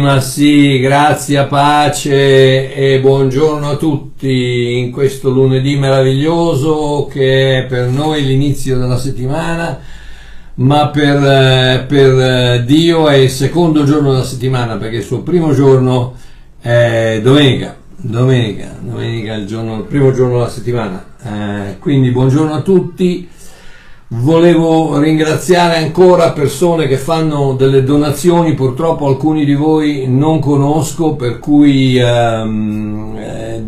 ma sì, grazie, pace e buongiorno a tutti in questo lunedì meraviglioso che è per noi l'inizio della settimana, ma per, eh, per eh, Dio è il secondo giorno della settimana perché il suo primo giorno è domenica. Domenica, domenica è il, giorno, il primo giorno della settimana. Eh, quindi buongiorno a tutti. Volevo ringraziare ancora persone che fanno delle donazioni, purtroppo alcuni di voi non conosco, per cui ehm, eh,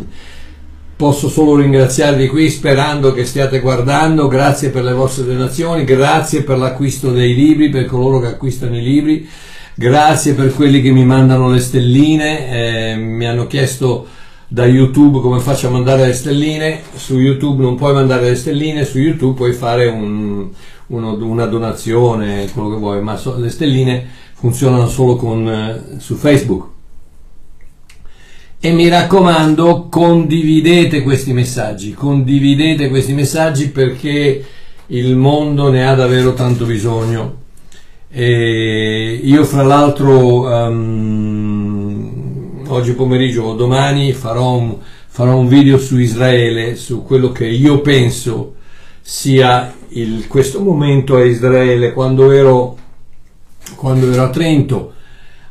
posso solo ringraziarvi qui sperando che stiate guardando, grazie per le vostre donazioni, grazie per l'acquisto dei libri, per coloro che acquistano i libri, grazie per quelli che mi mandano le stelline, eh, mi hanno chiesto da YouTube come faccio a mandare le stelline, su YouTube non puoi mandare le stelline, su YouTube puoi fare un, uno, una donazione, quello che vuoi, ma so, le stelline funzionano solo con, eh, su Facebook. E mi raccomando, condividete questi messaggi, condividete questi messaggi perché il mondo ne ha davvero tanto bisogno. E io fra l'altro um, oggi pomeriggio o domani farò un, farò un video su Israele, su quello che io penso sia il, questo momento a Israele. Quando ero, quando ero a Trento,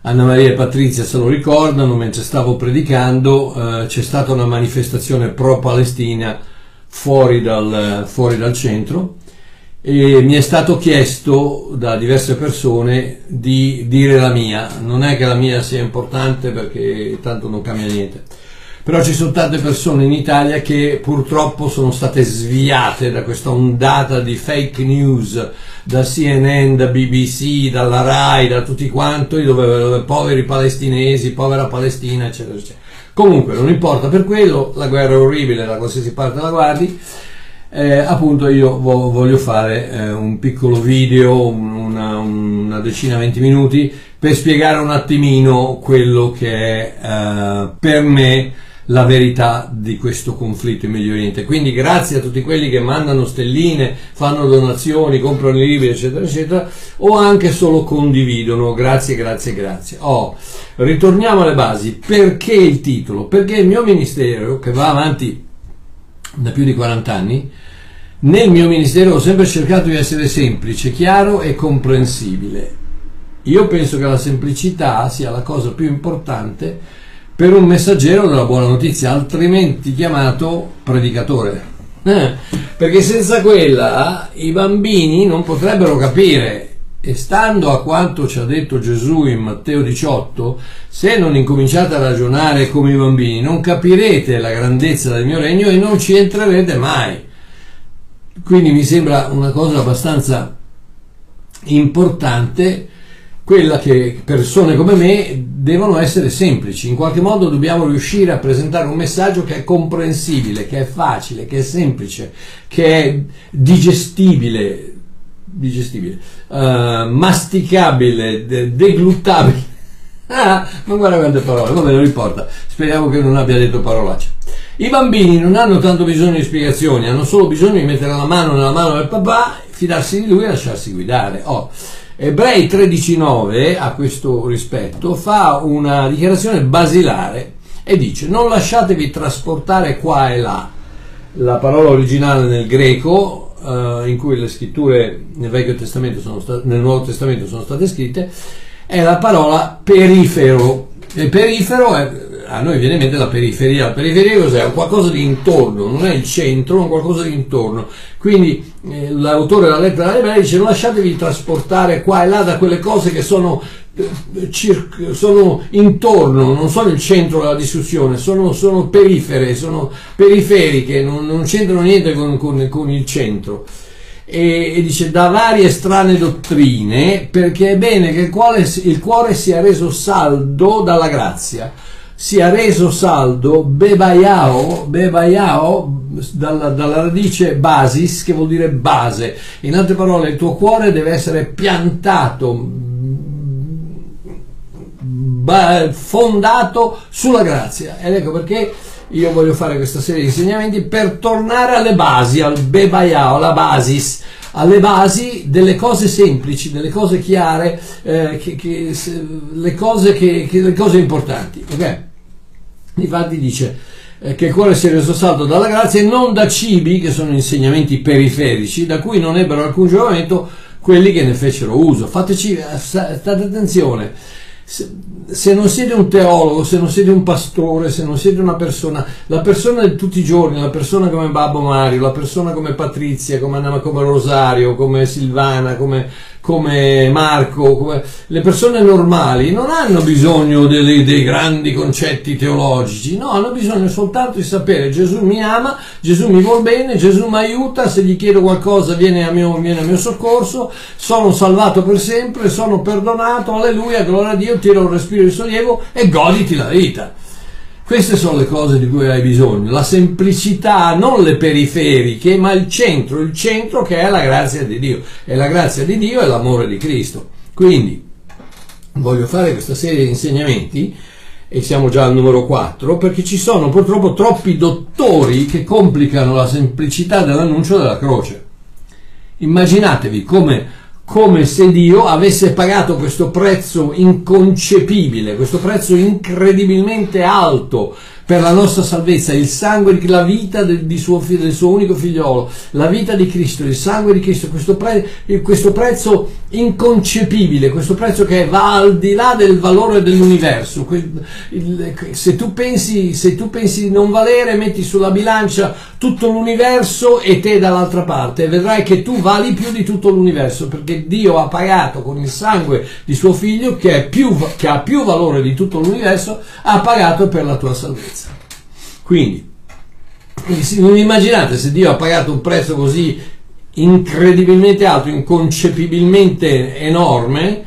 Anna Maria e Patrizia se lo ricordano, mentre stavo predicando eh, c'è stata una manifestazione pro-Palestina fuori dal, fuori dal centro e mi è stato chiesto da diverse persone di dire la mia. Non è che la mia sia importante perché tanto non cambia niente. Però ci sono tante persone in Italia che purtroppo sono state sviate da questa ondata di fake news da CNN, da BBC, dalla RAI, da tutti quanti, dove, dove poveri palestinesi, povera Palestina, eccetera, eccetera. Comunque, non importa per quello, la guerra è orribile da qualsiasi parte la guardi. Eh, appunto io vo- voglio fare eh, un piccolo video, una, una decina, venti minuti, per spiegare un attimino quello che è eh, per me la verità di questo conflitto in Medio Oriente. Quindi grazie a tutti quelli che mandano stelline, fanno donazioni, comprano i libri, eccetera, eccetera, o anche solo condividono. Grazie, grazie, grazie. Oh, ritorniamo alle basi. Perché il titolo? Perché il mio ministero, che va avanti da più di 40 anni, nel mio ministero ho sempre cercato di essere semplice, chiaro e comprensibile. Io penso che la semplicità sia la cosa più importante per un messaggero della buona notizia, altrimenti chiamato predicatore. Eh, perché senza quella i bambini non potrebbero capire. E stando a quanto ci ha detto Gesù in Matteo 18, se non incominciate a ragionare come i bambini, non capirete la grandezza del mio regno e non ci entrerete mai. Quindi mi sembra una cosa abbastanza importante quella che persone come me devono essere semplici, in qualche modo dobbiamo riuscire a presentare un messaggio che è comprensibile, che è facile, che è semplice, che è digestibile, digestibile uh, masticabile, de- degluttabile. Ah, non guarda quante parole, vabbè non importa, speriamo che non abbia detto parolacce. I bambini non hanno tanto bisogno di spiegazioni, hanno solo bisogno di mettere la mano nella mano del papà, fidarsi di lui e lasciarsi guidare. Oh, Ebrei 13.9 a questo rispetto fa una dichiarazione basilare e dice non lasciatevi trasportare qua e là. La parola originale nel greco uh, in cui le scritture nel Vecchio Testamento sono sta- nel Nuovo Testamento sono state scritte è la parola perifero. Il perifero è, a noi viene in mente la periferia. La periferia cos'è? È qualcosa di intorno, non è il centro, ma qualcosa di intorno. Quindi eh, l'autore della lettera agli ebrei dice non lasciatevi trasportare qua e là da quelle cose che sono, eh, circ- sono intorno, non sono il centro della discussione, sono, sono perifere, sono periferiche, non, non c'entrano niente con, con, con il centro. E, e, dice da varie strane dottrine perché è bene che il cuore, il cuore sia reso saldo dalla grazia sia reso saldo bebaiao, bebaiao dalla, dalla, radice basis che vuol dire base in altre parole il tuo cuore deve essere piantato fondato sulla grazia. Ed ecco perché io voglio fare questa serie di insegnamenti per tornare alle basi, al bebayao, alla basis, alle basi delle cose semplici, delle cose chiare, eh, che, che, se, le, cose che, le, cose importanti. Ok? Infatti dice eh, che il cuore sia reso saldo dalla grazia e non da cibi, che sono insegnamenti periferici, da cui non ebbero alcun giovamento quelli che ne fecero uso. Fateci, eh, state attenzione se, non siete un teologo, se non siete un pastore, se non siete una persona, la persona di tutti i giorni, la persona come Babbo Mario, la persona come Patrizia, come, come Rosario, come Silvana, come come Marco, come... le persone normali non hanno bisogno dei, dei, grandi concetti teologici, no, hanno bisogno soltanto di sapere Gesù mi ama, Gesù mi vuol bene, Gesù mi aiuta, se gli chiedo qualcosa viene a mio, viene a mio soccorso, sono salvato per sempre, sono perdonato, alleluia, gloria a Dio, tira un respiro di sollievo e goditi la vita. Queste sono le cose di cui hai bisogno, la semplicità, non le periferiche, ma il centro, il centro che è la grazia di Dio. E la grazia di Dio è l'amore di Cristo. Quindi voglio fare questa serie di insegnamenti, e siamo già al numero 4, perché ci sono purtroppo troppi dottori che complicano la semplicità dell'annuncio della croce. Immaginatevi come come se Dio avesse pagato questo prezzo inconcepibile, questo prezzo incredibilmente alto per la nostra salvezza, il sangue, la vita del, suo, del suo unico figliolo, la vita di Cristo, il sangue di Cristo, questo, pre, questo prezzo inconcepibile, questo prezzo che va al di là del valore dell'universo. Se tu pensi, se tu pensi di non valere, metti sulla bilancia tutto l'universo e te dall'altra parte e vedrai che tu vali più di tutto l'universo perché Dio ha pagato con il sangue di suo figlio che, più, che ha più valore di tutto l'universo, ha pagato per la tua salvezza. Quindi, immaginate se Dio ha pagato un prezzo così incredibilmente alto, inconcepibilmente enorme,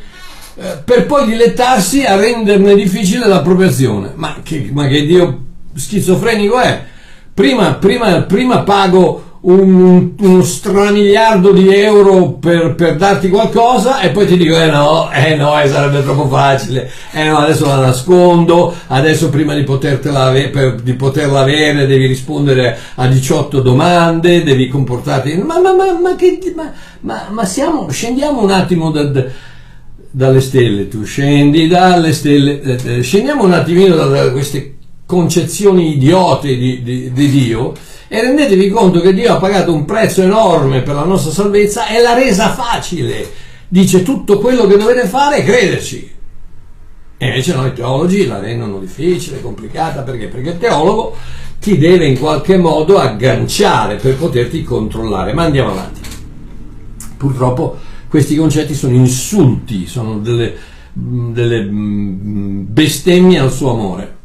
eh, per poi dilettarsi a renderne difficile l'appropriazione. Ma che, ma che Dio schizofrenico è? Prima, prima, prima pago un, uno stramigliardo di euro per, per, darti qualcosa e poi ti dico eh no, eh no, eh, sarebbe troppo facile, eh no, adesso la nascondo, adesso prima di, potertela, per, di poterla avere devi rispondere a 18 domande, devi comportarti, ma, ma, ma, ma, che, siamo, scendiamo un attimo da, da, dalle stelle, tu scendi dalle stelle, eh, eh scendiamo un attimino da, queste concezioni idiote di, di, di Dio e rendetevi conto che Dio ha pagato un prezzo enorme per la nostra salvezza e l'ha resa facile. Dice tutto quello che dovete fare è crederci. E invece noi teologi la rendono difficile, complicata, perché? Perché il teologo ti deve in qualche modo agganciare per poterti controllare. Ma andiamo avanti. Purtroppo questi concetti sono insulti, sono delle, delle mm, bestemmie al suo amore.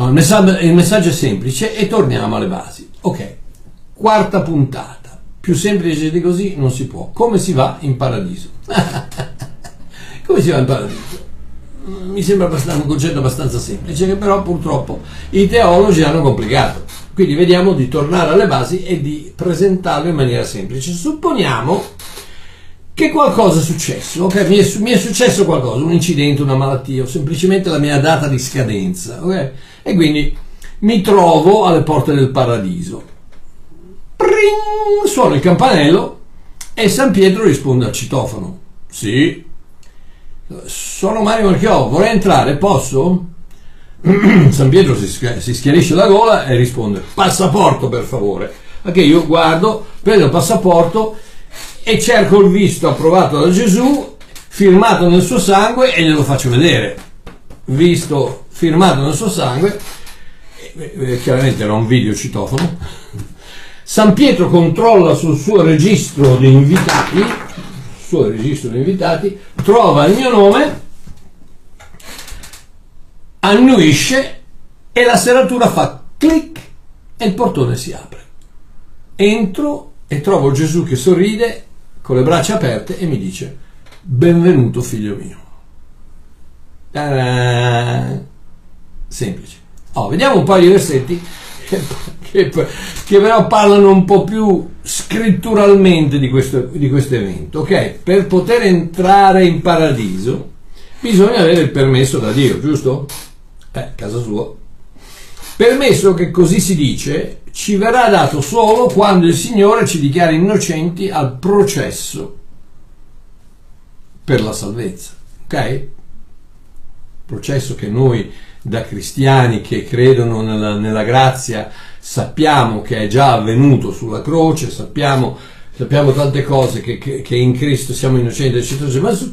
No, il, messaggio, il messaggio è semplice e torniamo alle basi. Ok, quarta puntata. Più semplice di così non si può. Come si va in paradiso? Come si va in paradiso? Mi sembra un concetto abbastanza semplice che però purtroppo i teologi hanno complicato. Quindi vediamo di tornare alle basi e di presentarlo in maniera semplice. Supponiamo che qualcosa è successo, ok? Mi è, mi è, successo qualcosa, un incidente, una malattia o semplicemente la mia data di scadenza, ok? E quindi mi trovo alle porte del paradiso. Pring, suona il campanello e San Pietro risponde al citofono. Sì. Sono Mario Marchiò, vorrei entrare, posso? San Pietro si, schiarisce la gola e risponde passaporto per favore. Ok, io guardo, prendo il passaporto e cerco il visto approvato da Gesù, firmato nel suo sangue e glielo faccio vedere. Visto firmato nel suo sangue chiaramente era un video citofono. San Pietro controlla sul suo registro di invitati, suo registro di invitati, trova il mio nome, annuisce e la serratura fa clic e il portone si apre. Entro e trovo Gesù che sorride con le braccia aperte e mi dice benvenuto figlio mio. Ta-da! Semplice. Oh, vediamo un paio di versetti che, che, che, però parlano un po' più scritturalmente di questo, di questo evento. Ok, per poter entrare in paradiso bisogna avere il permesso da Dio, giusto? Eh, casa sua. Permesso che così si dice ci verrà dato solo quando il Signore ci dichiara innocenti al processo per la salvezza. Ok? Processo che noi da cristiani che credono nella, nella grazia sappiamo che è già avvenuto sulla croce, sappiamo, sappiamo tante cose che, che, che, in Cristo siamo innocenti, eccetera, ma su,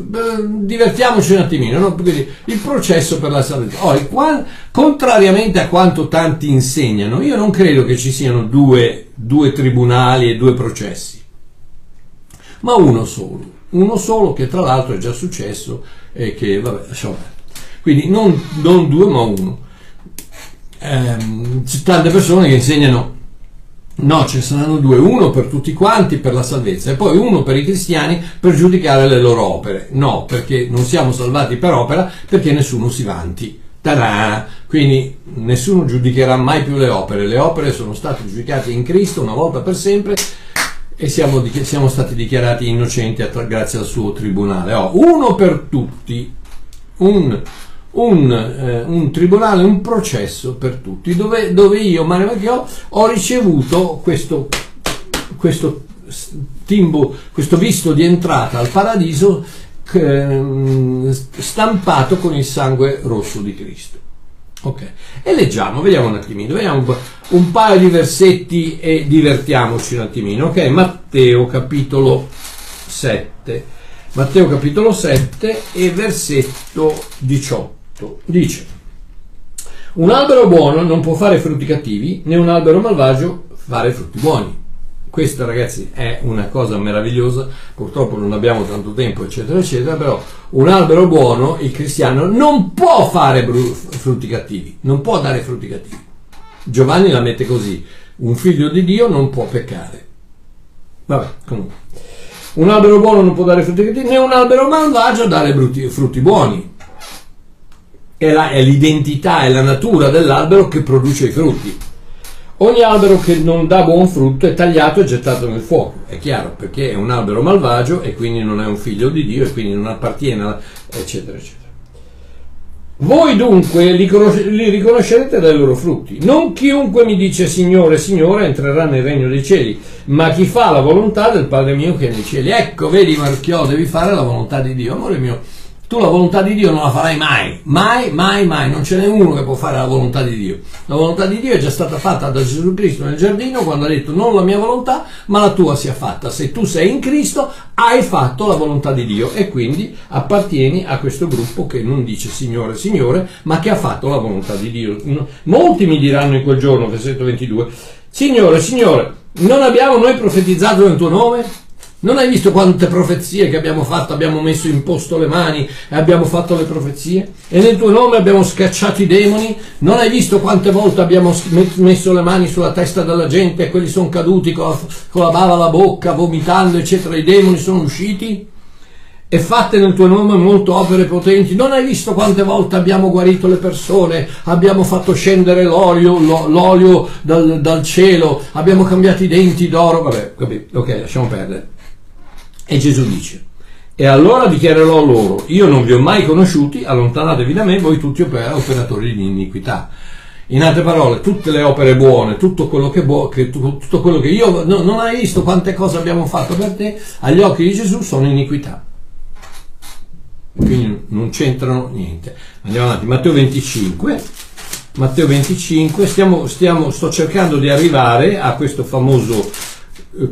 divertiamoci un attimino, no? Il processo per la salvezza. Oh, qua, contrariamente a quanto tanti insegnano, io non credo che ci siano due, due tribunali e due processi, ma uno solo, uno solo che tra l'altro è già successo e che, vabbè, lasciamo perdere. Quindi non, non due ma uno. Ehm, c'è tante persone che insegnano No, ce ne saranno due, uno per tutti quanti per la salvezza e poi uno per i cristiani per giudicare le loro opere. No, perché non siamo salvati per opera perché nessuno si vanti. Ta-da! Quindi nessuno giudicherà mai più le opere. Le opere sono state giudicate in Cristo una volta per sempre e siamo, siamo stati dichiarati innocenti grazie al suo tribunale. Oh, uno per tutti, un un, eh, un, tribunale, un processo per tutti, dove, dove io, Mario Macchio, ho ricevuto questo, questo timbo, questo visto di entrata al paradiso eh, stampato con il sangue rosso di Cristo. Ok, e leggiamo, vediamo un attimino, vediamo un, un paio di versetti e divertiamoci un attimino. Ok, Matteo capitolo 7. Matteo capitolo 7 e versetto 18 dice un albero buono non può fare frutti cattivi né un albero malvagio fare frutti buoni. Questa ragazzi è una cosa meravigliosa. Purtroppo non abbiamo tanto tempo eccetera eccetera però un albero buono il cristiano non può fare frutti cattivi non può dare frutti cattivi. Giovanni la mette così un figlio di Dio non può peccare. Vabbè comunque. Un albero buono non può dare frutti cattivi né un albero malvagio dare frutti buoni è, la, è l'identità, è la natura dell'albero che produce i frutti. Ogni albero che non dà buon frutto è tagliato e gettato nel fuoco, è chiaro, perché è un albero malvagio e quindi non è un figlio di Dio e quindi non appartiene, a, eccetera, eccetera. Voi dunque li, li, riconoscerete dai loro frutti. Non chiunque mi dice Signore, Signore entrerà nel regno dei cieli, ma chi fa la volontà del Padre mio che è nei cieli. Ecco, vedi Marchiò, devi fare la volontà di Dio, amore mio tu la volontà di Dio non la farai mai, mai, mai, mai, non ce n'è uno che può fare la volontà di Dio. La volontà di Dio è già stata fatta da Gesù Cristo nel giardino quando ha detto non la mia volontà, ma la tua sia fatta. Se tu sei in Cristo, hai fatto la volontà di Dio e quindi appartieni a questo gruppo che non dice Signore, Signore, ma che ha fatto la volontà di Dio. Molti mi diranno in quel giorno, versetto 22, Signore, Signore, non abbiamo noi profetizzato nel tuo nome? Non hai visto quante profezie che abbiamo fatto? Abbiamo messo in posto le mani e abbiamo fatto le profezie? E nel tuo nome abbiamo scacciato i demoni? Non hai visto quante volte abbiamo messo le mani sulla testa della gente e quelli sono caduti con la, con la bava alla bocca, vomitando, eccetera? I demoni sono usciti? E fatte nel tuo nome molte opere potenti. Non hai visto quante volte abbiamo guarito le persone, abbiamo fatto scendere l'olio, l'olio dal, dal cielo, abbiamo cambiato i denti d'oro. Vabbè, capito? ok, lasciamo perdere. E Gesù dice, e allora dichiarerò loro, io non vi ho mai conosciuti, allontanatevi da me, voi tutti operatori di iniquità. In altre parole, tutte le opere buone, tutto quello che, buo, che, tutto quello che io no, non hai visto quante cose abbiamo fatto per te, agli occhi di Gesù sono iniquità. Quindi non c'entrano niente. Andiamo avanti, Matteo 25. Matteo 25, stiamo, stiamo, sto cercando di arrivare a questo famoso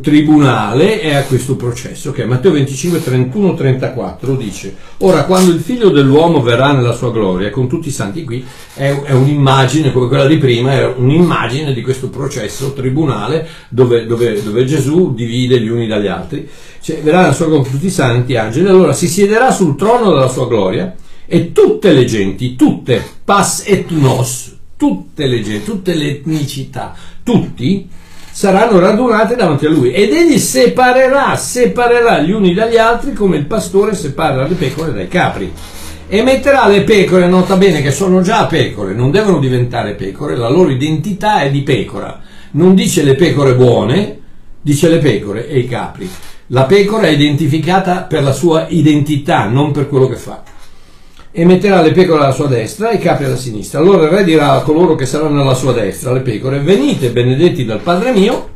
tribunale è a questo processo che Matteo 25, 31, 34 dice ora quando il figlio dell'uomo verrà nella sua gloria con tutti i santi qui è, è un'immagine come quella di prima è un'immagine di questo processo tribunale dove, dove, dove Gesù divide gli uni dagli altri. Cioè, verrà nella sua gloria con tutti i santi angeli. Allora si siederà sul trono della sua gloria e tutte le genti tutte pas et nos tutte le genti tutte le etnicità tutti saranno radunate davanti a lui ed egli separerà, separerà gli uni dagli altri come il pastore separa le pecore dai capri e metterà le pecore, nota bene che sono già pecore, non devono diventare pecore, la loro identità è di pecora, non dice le pecore buone, dice le pecore e i capri. La pecora è identificata per la sua identità, non per quello che fa. E metterà le pecore alla sua destra e i capi alla sinistra. Allora il re dirà a coloro che saranno alla sua destra, le pecore, venite benedetti dal Padre mio,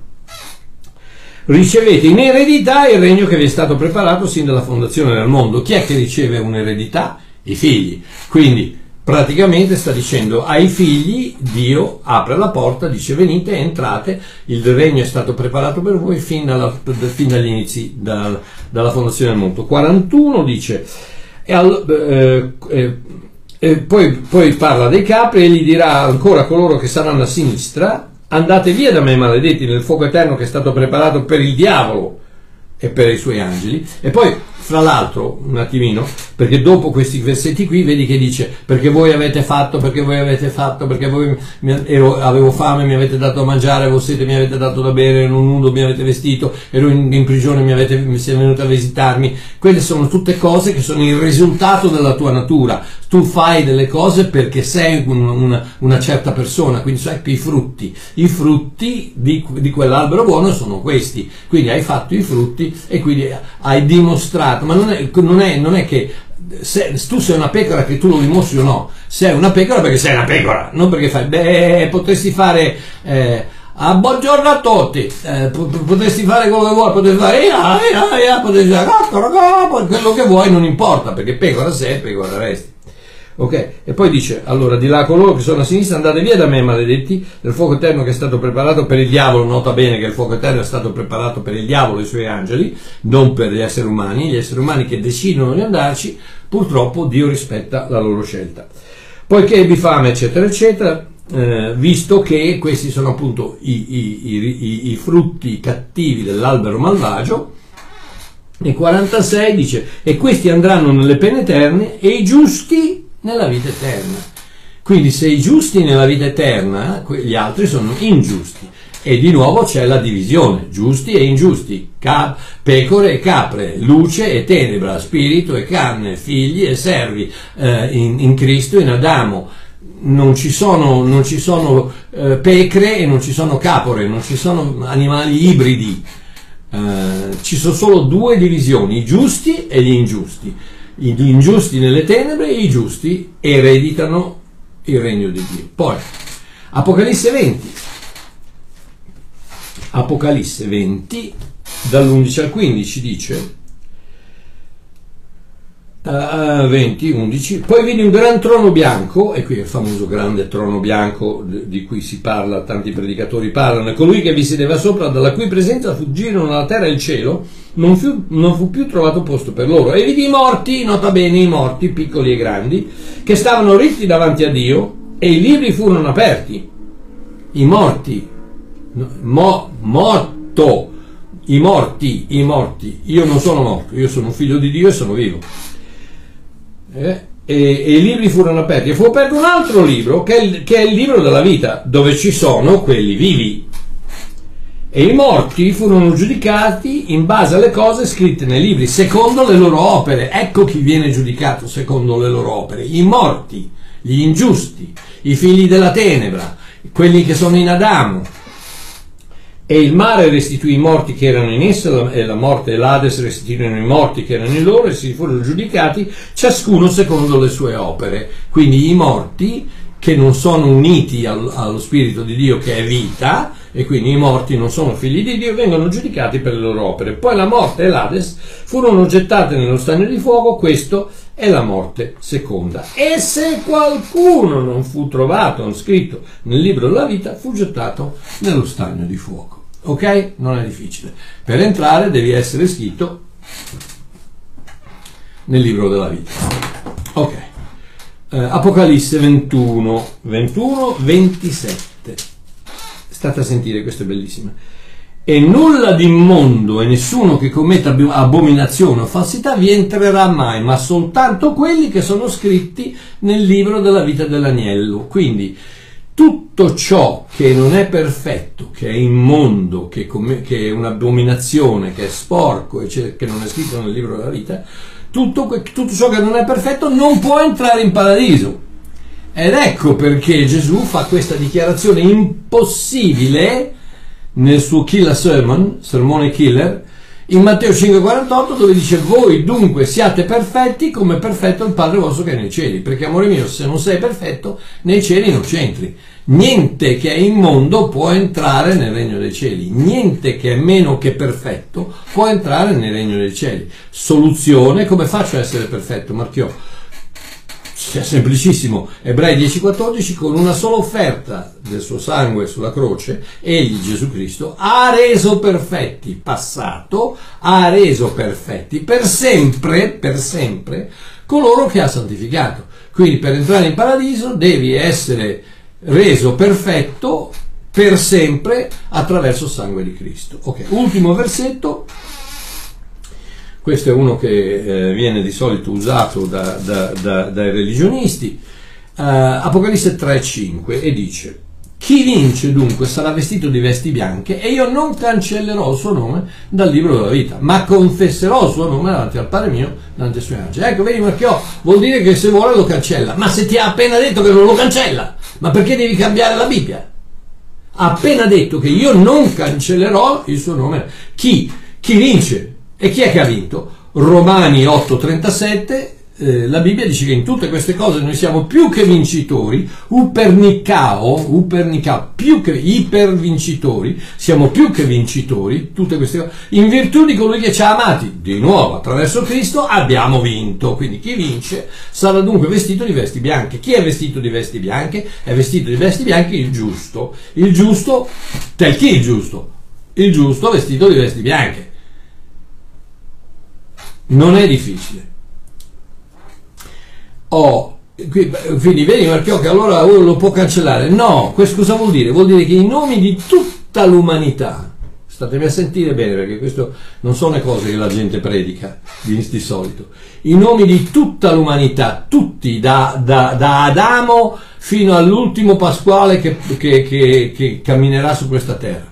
ricevete in eredità il regno che vi è stato preparato sin dalla fondazione del mondo. Chi è che riceve un'eredità? I figli. Quindi praticamente sta dicendo ai figli Dio apre la porta, dice venite, entrate, il regno è stato preparato per voi fin, dalla, fin dagli inizi, dal, dalla fondazione del mondo. 41 dice, e al, eh, eh, eh, poi, poi parla dei capri e gli dirà ancora a coloro che saranno a sinistra, andate via da me maledetti nel fuoco eterno che è stato preparato per il diavolo e per i suoi angeli. E poi fra l'altro, un attimino, perché dopo questi versetti qui vedi che dice perché voi avete fatto, perché voi avete fatto, perché voi ero, avevo fame, mi avete dato da mangiare, avevo sete, mi avete dato da bere, ero nudo, mi avete vestito, ero in, in prigione, mi, avete, mi siete venuti a visitarmi. Quelle sono tutte cose che sono il risultato della tua natura. Tu fai delle cose perché sei un, una, una, certa persona, quindi sai i frutti. I frutti di, di quell'albero buono sono questi. Quindi hai fatto i frutti e quindi hai dimostrato ma non è, non è, non è che se, tu sei una pecora che tu lo dimostri o no, sei una pecora perché sei una pecora, non perché fai, beh, potresti fare... Eh, ah, buongiorno a tutti, eh, potresti fare quello che vuoi, potresti fare ia, ia, ia, potresti fare quello che vuoi, non importa perché pecora sei, pecora resti. Ok? E poi dice, allora, di là coloro che sono a sinistra, andate via da me, maledetti, del fuoco eterno che è stato preparato per il diavolo, nota bene che il fuoco eterno è stato preparato per il diavolo e i suoi angeli, non per gli esseri umani, gli esseri umani che decidono di andarci, purtroppo Dio rispetta la loro scelta. Poiché ebbi fame, eccetera, eccetera, eh, visto che questi sono appunto i, i, i, i frutti cattivi dell'albero malvagio, e 46 dice, e questi andranno nelle pene eterne e i giusti nella vita eterna. Quindi se i giusti nella vita eterna, gli altri sono ingiusti. E di nuovo c'è la divisione, giusti e ingiusti, cap- pecore e capre, luce e tenebra, spirito e carne, figli e servi, eh, in, in, Cristo in Adamo. Non ci sono, non ci sono eh, pecre e non ci sono capore, non ci sono animali ibridi. Eh, ci sono solo due divisioni, i giusti e gli ingiusti gli ingiusti nelle tenebre e i giusti ereditano il regno di Dio. Poi, Apocalisse 20. Apocalisse 20, dall'11 al 15 dice, uh, 20, 11, poi vidi un gran trono bianco, e qui è il famoso grande trono bianco di cui si parla, tanti predicatori parlano, colui che vi sedeva sopra, dalla cui presenza fuggirono la terra e il cielo, non fu, non fu, più trovato posto per loro. E vidi i morti, nota bene i morti, piccoli e grandi, che stavano ritti davanti a Dio, e i libri furono aperti. I morti, mo, morto, i morti, i morti. Io non sono morto, io sono un figlio di Dio e sono vivo. Eh? E, e, i libri furono aperti. E fu aperto un altro libro, che è, che è il libro della vita, dove ci sono quelli vivi e i morti furono giudicati in base alle cose scritte nei libri, secondo le loro opere. Ecco chi viene giudicato secondo le loro opere. I morti, gli ingiusti, i figli della tenebra, quelli che sono in Adamo. E il mare restituì i morti che erano in esso, e la morte e l'Ades restituirono i morti che erano in loro, e si furono giudicati ciascuno secondo le sue opere. Quindi i morti che non sono uniti al, allo Spirito di Dio che è vita, e quindi i morti non sono figli di Dio, vengono giudicati per le loro opere. Poi la morte e l'Ades furono gettate nello stagno di fuoco, questo è la morte seconda. E se qualcuno non fu trovato scritto nel libro della vita, fu gettato nello stagno di fuoco. Ok? Non è difficile. Per entrare devi essere scritto nel libro della vita. Ok. Eh, Apocalisse 21, 21, 27 state a sentire, questo è bellissimo. E nulla di immondo e nessuno che commetta abominazione o falsità vi entrerà mai, ma soltanto quelli che sono scritti nel libro della vita dell'agnello. Quindi tutto ciò che non è perfetto, che è immondo, che, com- che è un'abominazione, che è sporco, eccetera, che non è scritto nel libro della vita, tutto, tutto ciò che non è perfetto non può entrare in paradiso. Ed ecco perché Gesù fa questa dichiarazione impossibile nel suo killer sermon, sermone killer, in Matteo 5,48 dove dice voi dunque siate perfetti come perfetto il Padre vostro che è nei cieli, perché amore mio se non sei perfetto nei cieli non c'entri. Niente che è immondo può entrare nel regno dei cieli, niente che è meno che perfetto può entrare nel regno dei cieli. Soluzione, come faccio a essere perfetto, Marchiò? È semplicissimo, Ebrei 10:14 con una sola offerta del suo sangue sulla croce, egli Gesù Cristo ha reso perfetti, passato, ha reso perfetti per sempre, per sempre, coloro che ha santificato. Quindi per entrare in paradiso devi essere reso perfetto per sempre attraverso il sangue di Cristo. Ok, ultimo versetto, questo è uno che eh, viene di solito usato da, da, da, dai religionisti, uh, Apocalisse 3:5 e dice chi vince dunque sarà vestito di vesti bianche e io non cancellerò il suo nome dal libro della vita, ma confesserò il suo nome davanti al Padre mio, davanti ai suoi angeli. Ecco, vedi Marchiò, vuol dire che se vuole lo cancella, ma se ti ha appena detto che non lo cancella, ma perché devi cambiare la Bibbia? Ha appena detto che io non cancellerò il suo nome. Chi? Chi vince? E chi è che ha vinto? Romani 8:37 eh, la Bibbia dice che in tutte queste cose noi siamo più che vincitori, upernicao, upernicao più che ipervincitori, siamo più che vincitori, tutte queste cose, in virtù di colui che ci ha amati. Di nuovo, attraverso Cristo abbiamo vinto. Quindi chi vince sarà dunque vestito di vesti bianche. Chi è vestito di vesti bianche? È vestito di vesti bianche il giusto. Il giusto, tel chi il giusto? Il giusto vestito di vesti bianche. Non è difficile. Oh, quindi vedi Marchiò allora uno lo può cancellare. No, questo cosa vuol dire? Vuol dire che i nomi di tutta l'umanità, statemi a sentire bene perché questo non sono le cose che la gente predica di, di solito, i nomi di tutta l'umanità, tutti, da, da, da Adamo fino all'ultimo Pasquale che, che, che, che camminerà su questa terra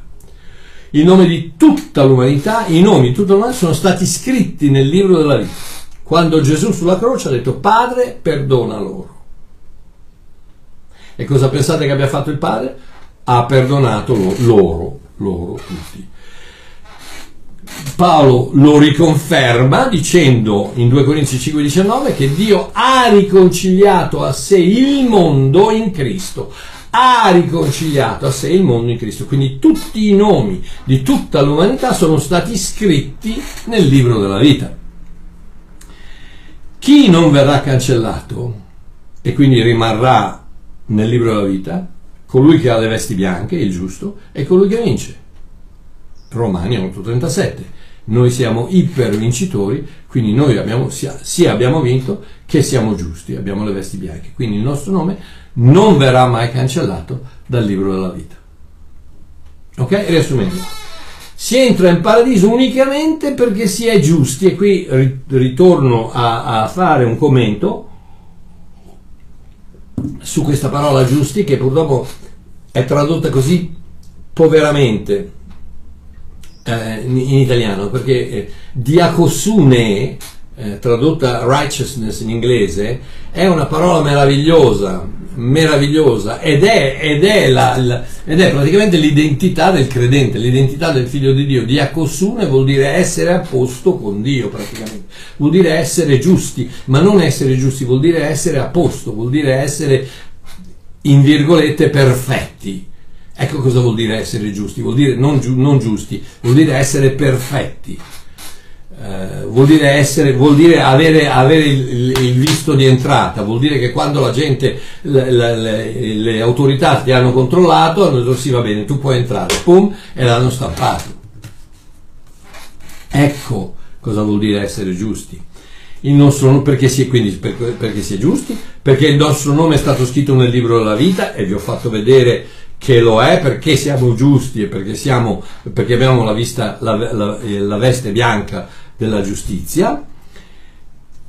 i nomi di tutta l'umanità, i nomi di tutta l'umanità sono stati scritti nel libro della vita. Quando Gesù sulla croce ha detto Padre, perdona loro. E cosa pensate che abbia fatto il Padre? Ha perdonato loro, loro tutti. Paolo lo riconferma dicendo in 2 Corinzi 5:19 che Dio ha riconciliato a sé il mondo in Cristo, ha riconciliato a sé il mondo in Cristo. Quindi tutti i nomi di tutta l'umanità sono stati scritti nel libro della vita. Chi non verrà cancellato e quindi rimarrà nel libro della vita, colui che ha le vesti bianche, il giusto, è colui che vince. Romani 8:37. Noi siamo ipervincitori, quindi noi abbiamo, sia, sia abbiamo vinto che siamo giusti, abbiamo le vesti bianche. Quindi il nostro nome non verrà mai cancellato dal libro della vita. Ok? Riassumendo si entra in paradiso unicamente perché si è giusti e qui ritorno a, a fare un commento su questa parola giusti che purtroppo è tradotta così poveramente eh, in, in, italiano perché eh, diacosune eh, tradotta righteousness in inglese è una parola meravigliosa meravigliosa ed è, ed è, la, la, ed è praticamente l'identità del credente, l'identità del figlio di Dio. Diacosune vuol dire essere a posto con Dio praticamente, vuol dire essere giusti, ma non essere giusti, vuol dire essere a posto, vuol dire essere in virgolette perfetti. Ecco cosa vuol dire essere giusti, vuol dire non, giu, non giusti, vuol dire essere perfetti eh, vuol dire, essere, vuol dire avere, avere il, il, visto di entrata, vuol dire che quando la gente, le, le, le autorità ti hanno controllato, hanno detto sì va bene, tu puoi entrare, pum, e l'hanno stampato. Ecco cosa vuol dire essere giusti. Il nostro, perché, si è, quindi, perché si è giusti? Perché il nostro nome è stato scritto nel libro della vita e vi ho fatto vedere che lo è perché siamo giusti e perché, siamo, perché abbiamo la, vista, la, la, la veste bianca della giustizia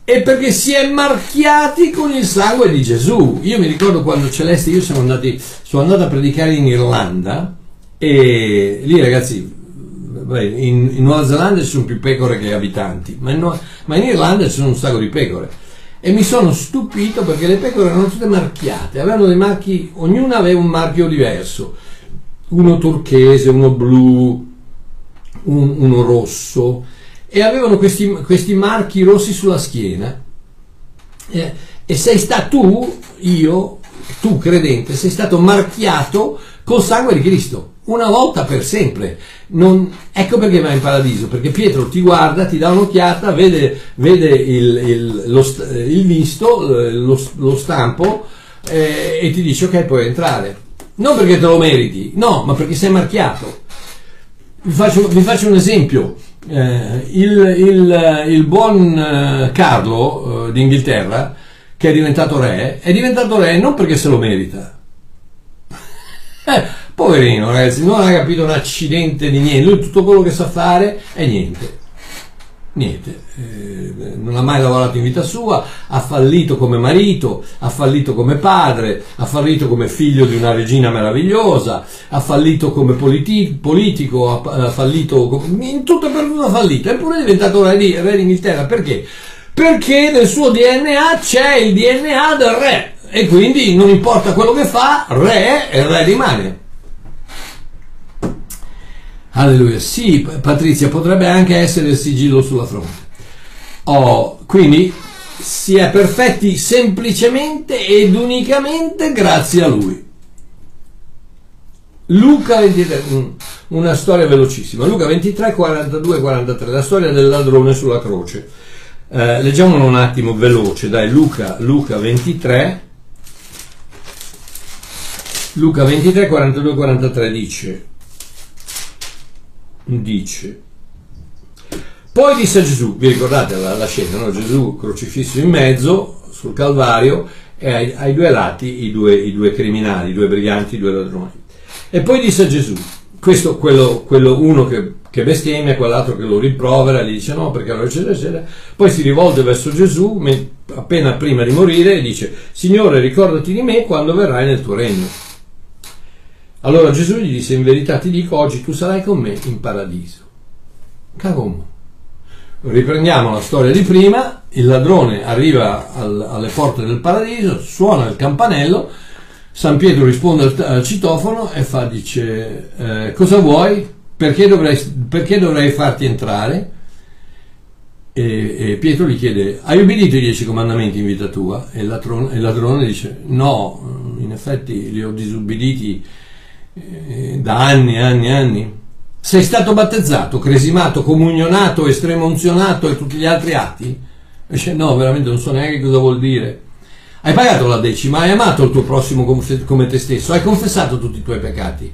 e perché si è marchiati con il sangue di Gesù. Io mi ricordo quando Celeste e io siamo andati, sono andato a predicare in Irlanda e lì ragazzi, in, in Nuova Zelanda ci sono più pecore che abitanti, ma in, ma in Irlanda ci sono un sacco di pecore. E mi sono stupito perché le pecore erano tutte marchiate, avevano dei marchi, ognuna aveva un marchio diverso, uno turchese, uno blu, un, uno rosso e avevano questi, questi marchi rossi sulla schiena. Eh, e sei stato tu, io, tu credente, sei stato marchiato col sangue di Cristo, una volta per sempre. Non, ecco perché vai in paradiso, perché Pietro ti guarda, ti dà un'occhiata, vede, vede il, il, lo, il, visto, lo, lo stampo eh, e ti dice ok puoi entrare. Non perché te lo meriti, no, ma perché sei marchiato. Vi faccio, vi faccio un esempio. Eh, il, il, il, buon eh, Carlo eh, d'Inghilterra, che è diventato re, è diventato re non perché se lo merita. Eh, poverino ragazzi, non ha capito un accidente di niente, lui tutto quello che sa fare è niente niente, eh, non ha mai lavorato in vita sua, ha fallito come marito, ha fallito come padre, ha fallito come figlio di una regina meravigliosa, ha fallito come politi- politico, ha, ha, fallito in tutto e per tutto ha fallito, eppure è diventato re, re d'Inghilterra, perché? Perché nel suo DNA c'è il DNA del re e quindi non importa quello che fa, re e re rimane. Alleluia. Sì, Patrizia, potrebbe anche essere il sigillo sulla fronte. Oh, quindi si è perfetti semplicemente ed unicamente grazie a lui. Luca 23, mm, una storia velocissima. Luca 23, 42, 43, la storia del ladrone sulla croce. Eh, leggiamolo un attimo veloce, dai, Luca, Luca 23, Luca 23, 42, 43 dice, dice poi disse a Gesù, vi ricordate la, la scena, no? Gesù crocifisso in mezzo sul Calvario e ai, ai due lati i due, i due, criminali, i due briganti, i due ladroni. E poi disse a Gesù, questo quello, quello uno che, che bestemmia, quell'altro che lo rimprovera, gli dice no perché lo eccetera eccetera, poi si rivolge verso Gesù appena prima di morire e dice Signore ricordati di me quando verrai nel tuo regno. Allora Gesù gli disse, in verità ti dico, oggi tu sarai con me in paradiso. Cavolo. Riprendiamo la storia di prima, il ladrone arriva al, alle porte del paradiso, suona il campanello, San Pietro risponde al, al citofono e fa, dice, eh, cosa vuoi? Perché dovrei, perché dovrei farti entrare? E, e, Pietro gli chiede, hai ubbidito i dieci comandamenti in vita tua? E il ladrone, il ladrone dice, no, in effetti li ho disubbiditi eh, da anni e anni e anni? Sei stato battezzato, cresimato, comunionato, estremonzionato e tutti gli altri atti? Dice no, veramente non so neanche cosa vuol dire. Hai pagato la decima, hai amato il tuo prossimo come te stesso, hai confessato tutti i tuoi peccati.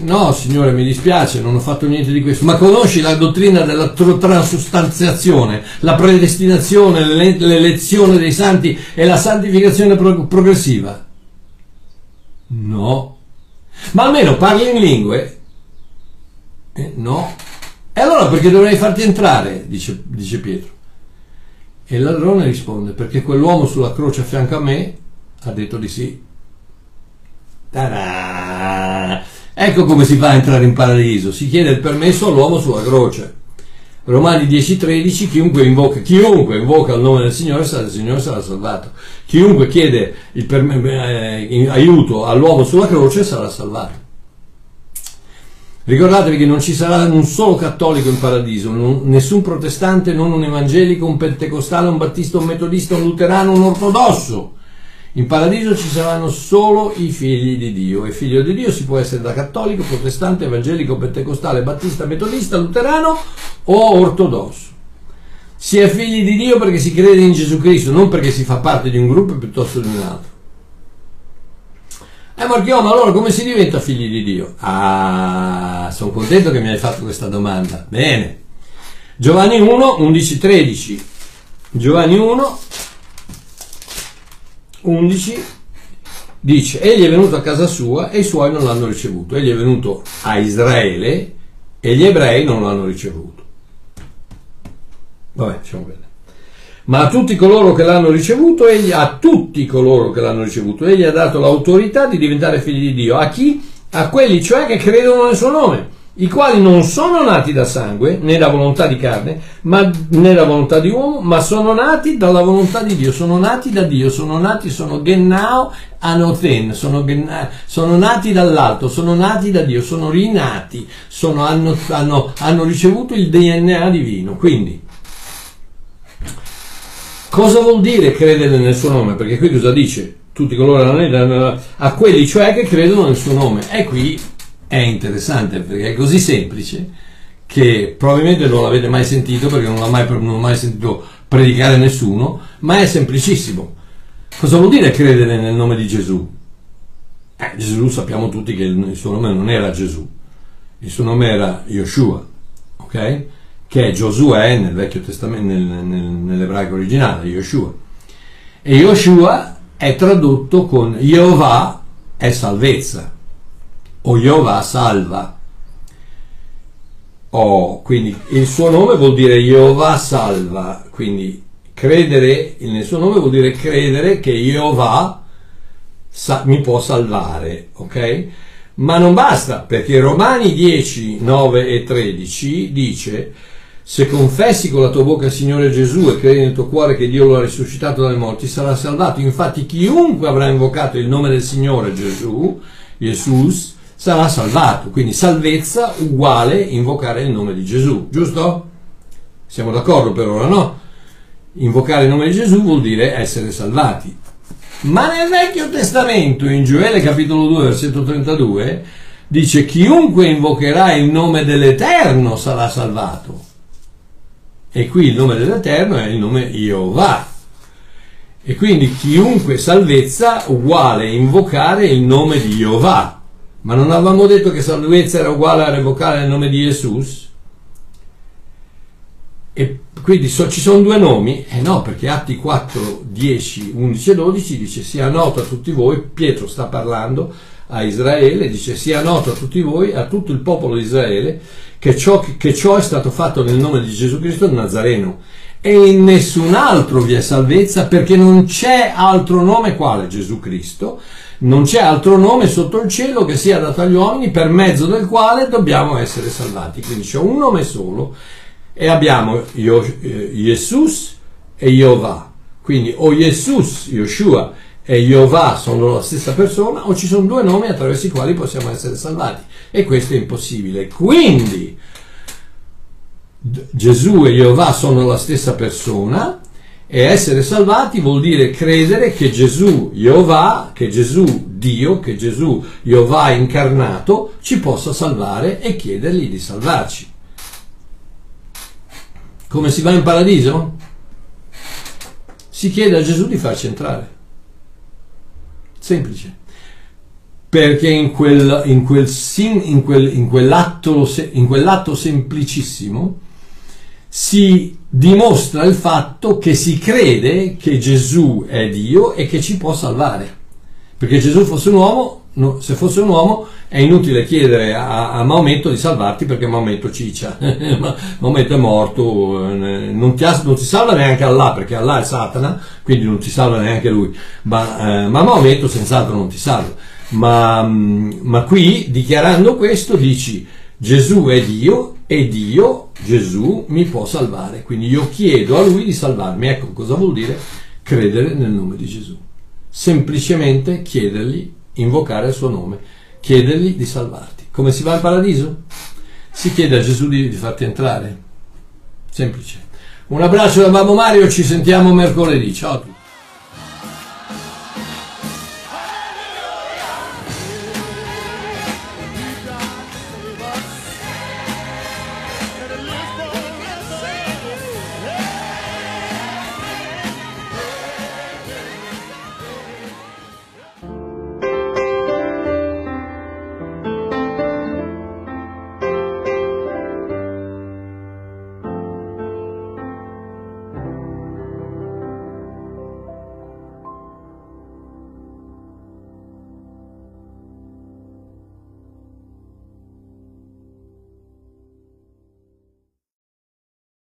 No, signore, mi dispiace, non ho fatto niente di questo. Ma conosci la dottrina della transustanziazione, la predestinazione, l'elezione dei santi e la santificazione progressiva? No. Ma almeno parli in lingue? Eh, no. E allora perché dovrei farti entrare? Dice, dice Pietro. E il ladrone risponde, perché quell'uomo sulla croce a fianco a me ha detto di sì. Ta-da! Ecco come si fa a entrare in paradiso, si chiede il permesso all'uomo sulla croce. Romani 10:13 chiunque invoca, chiunque invoca il nome del Signore, il Signore sarà salvato. Chiunque chiede perm- eh, aiuto all'uomo sulla croce sarà salvato. Ricordatevi che non ci sarà un solo cattolico in paradiso, non, nessun protestante, non un evangelico, un pentecostale, un battista, un metodista, un luterano, un ortodosso in paradiso ci saranno solo i figli di Dio e figlio di Dio si può essere da cattolico, protestante, evangelico, pentecostale, battista, metodista, luterano o ortodosso. Si è figli di Dio perché si crede in Gesù Cristo, non perché si fa parte di un gruppo piuttosto di un altro. Eh Marchio, ma allora come si diventa figli di Dio? Ah, sono contento che mi hai fatto questa domanda. Bene. Giovanni 1, 11, 13. Giovanni 1, 11 dice egli è venuto a casa sua e i suoi non l'hanno ricevuto. Egli è venuto a Israele e gli ebrei non l'hanno ricevuto. Vabbè diciamo bene. Ma a tutti coloro che l'hanno ricevuto egli a tutti coloro che l'hanno ricevuto egli ha dato l'autorità di diventare figli di Dio. A chi? a quelli cioè che credono nel suo nome i quali non sono nati da sangue, né da volontà di carne, ma, né da volontà di uomo, ma sono nati dalla volontà di Dio, sono nati da Dio, sono nati, sono gennao anoten, sono, sono nati dall'alto, sono nati da Dio, sono rinati, sono, hanno, hanno, hanno ricevuto il DNA divino. Quindi, cosa vuol dire credere nel suo nome? Perché qui cosa dice? Tutti coloro a quelli cioè che credono nel suo nome. E qui è interessante perché è così semplice che probabilmente non l'avete mai sentito perché non l'ha mai, non mai sentito predicare nessuno, ma è semplicissimo. Cosa vuol dire credere nel nome di Gesù? Eh, Gesù sappiamo tutti che il suo nome non era Gesù, il suo nome era Yoshua, ok? Che è Giosuè nel Vecchio Testamento, nel, nel, nell'ebraico originale, Yoshua. E Yoshua è tradotto con Jehovah è salvezza o Jehovah salva. Oh, quindi il suo nome vuol dire Jehovah salva, quindi credere nel suo nome vuol dire credere che Jehovah sa- mi può salvare, ok? Ma non basta, perché Romani 10, 9 e 13 dice se confessi con la tua bocca il Signore Gesù e credi nel tuo cuore che Dio lo ha risuscitato dai morti, sarà salvato. Infatti chiunque avrà invocato il nome del Signore Gesù, Jesus, sarà salvato. Quindi salvezza uguale invocare il nome di Gesù, giusto? Siamo d'accordo per ora, no? Invocare il nome di Gesù vuol dire essere salvati. Ma nel Vecchio Testamento, in Gioele capitolo 2, versetto 32, dice chiunque invocherà il nome dell'Eterno sarà salvato. E qui il nome dell'Eterno è il nome Jehovah. E quindi chiunque salvezza uguale invocare il nome di Jehovah. Ma non avevamo detto che salvezza era uguale a revocare il nome di Gesù? E quindi so, ci sono due nomi? Eh no, perché Atti 4, 10, 11 e 12 dice sia noto a tutti voi, Pietro sta parlando a Israele, dice sia noto a tutti voi, a tutto il popolo di Israele, che ciò, che ciò è stato fatto nel nome di Gesù Cristo Nazareno. E in nessun altro vi è salvezza perché non c'è altro nome quale Gesù Cristo, non c'è altro nome sotto il cielo che sia dato agli uomini per mezzo del quale dobbiamo essere salvati. Quindi c'è un nome solo e abbiamo Jesus eh, e Jehovah. Quindi o Jesus, Yoshua e Jehovah sono la stessa persona o ci sono due nomi attraverso i quali possiamo essere salvati e questo è impossibile. Quindi Gesù e Jehovah sono la stessa persona e essere salvati vuol dire credere che Gesù, Jehovah, che Gesù Dio, che Gesù Jehovah incarnato ci possa salvare e chiedergli di salvarci. Come si va in paradiso? Si chiede a Gesù di farci entrare. Semplice. Perché in, quel, in, quel, in, quel, in, quell'atto, semplicissimo si dimostra il fatto che si crede che Gesù è Dio e che ci può salvare. Perché Gesù fosse un uomo, no, se fosse un uomo è inutile chiedere a, a Maometto di salvarti perché Maometto ciccia, Maometto è morto, eh, non ti, non ti, salva neanche Allah perché Allah è Satana, quindi non ti salva neanche lui, ma, eh, ma Maometto senz'altro non ti salva. Ma, mm, ma qui dichiarando questo dici Gesù è Dio e Dio, Gesù, mi può salvare. Quindi io chiedo a Lui di salvarmi. Ecco cosa vuol dire credere nel nome di Gesù. Semplicemente chiedergli, invocare il suo nome, chiedergli di salvarti. Come si va al paradiso? Si chiede a Gesù di, di farti entrare. Semplice. Un abbraccio da Babbo Mario, ci sentiamo mercoledì. Ciao a tutti.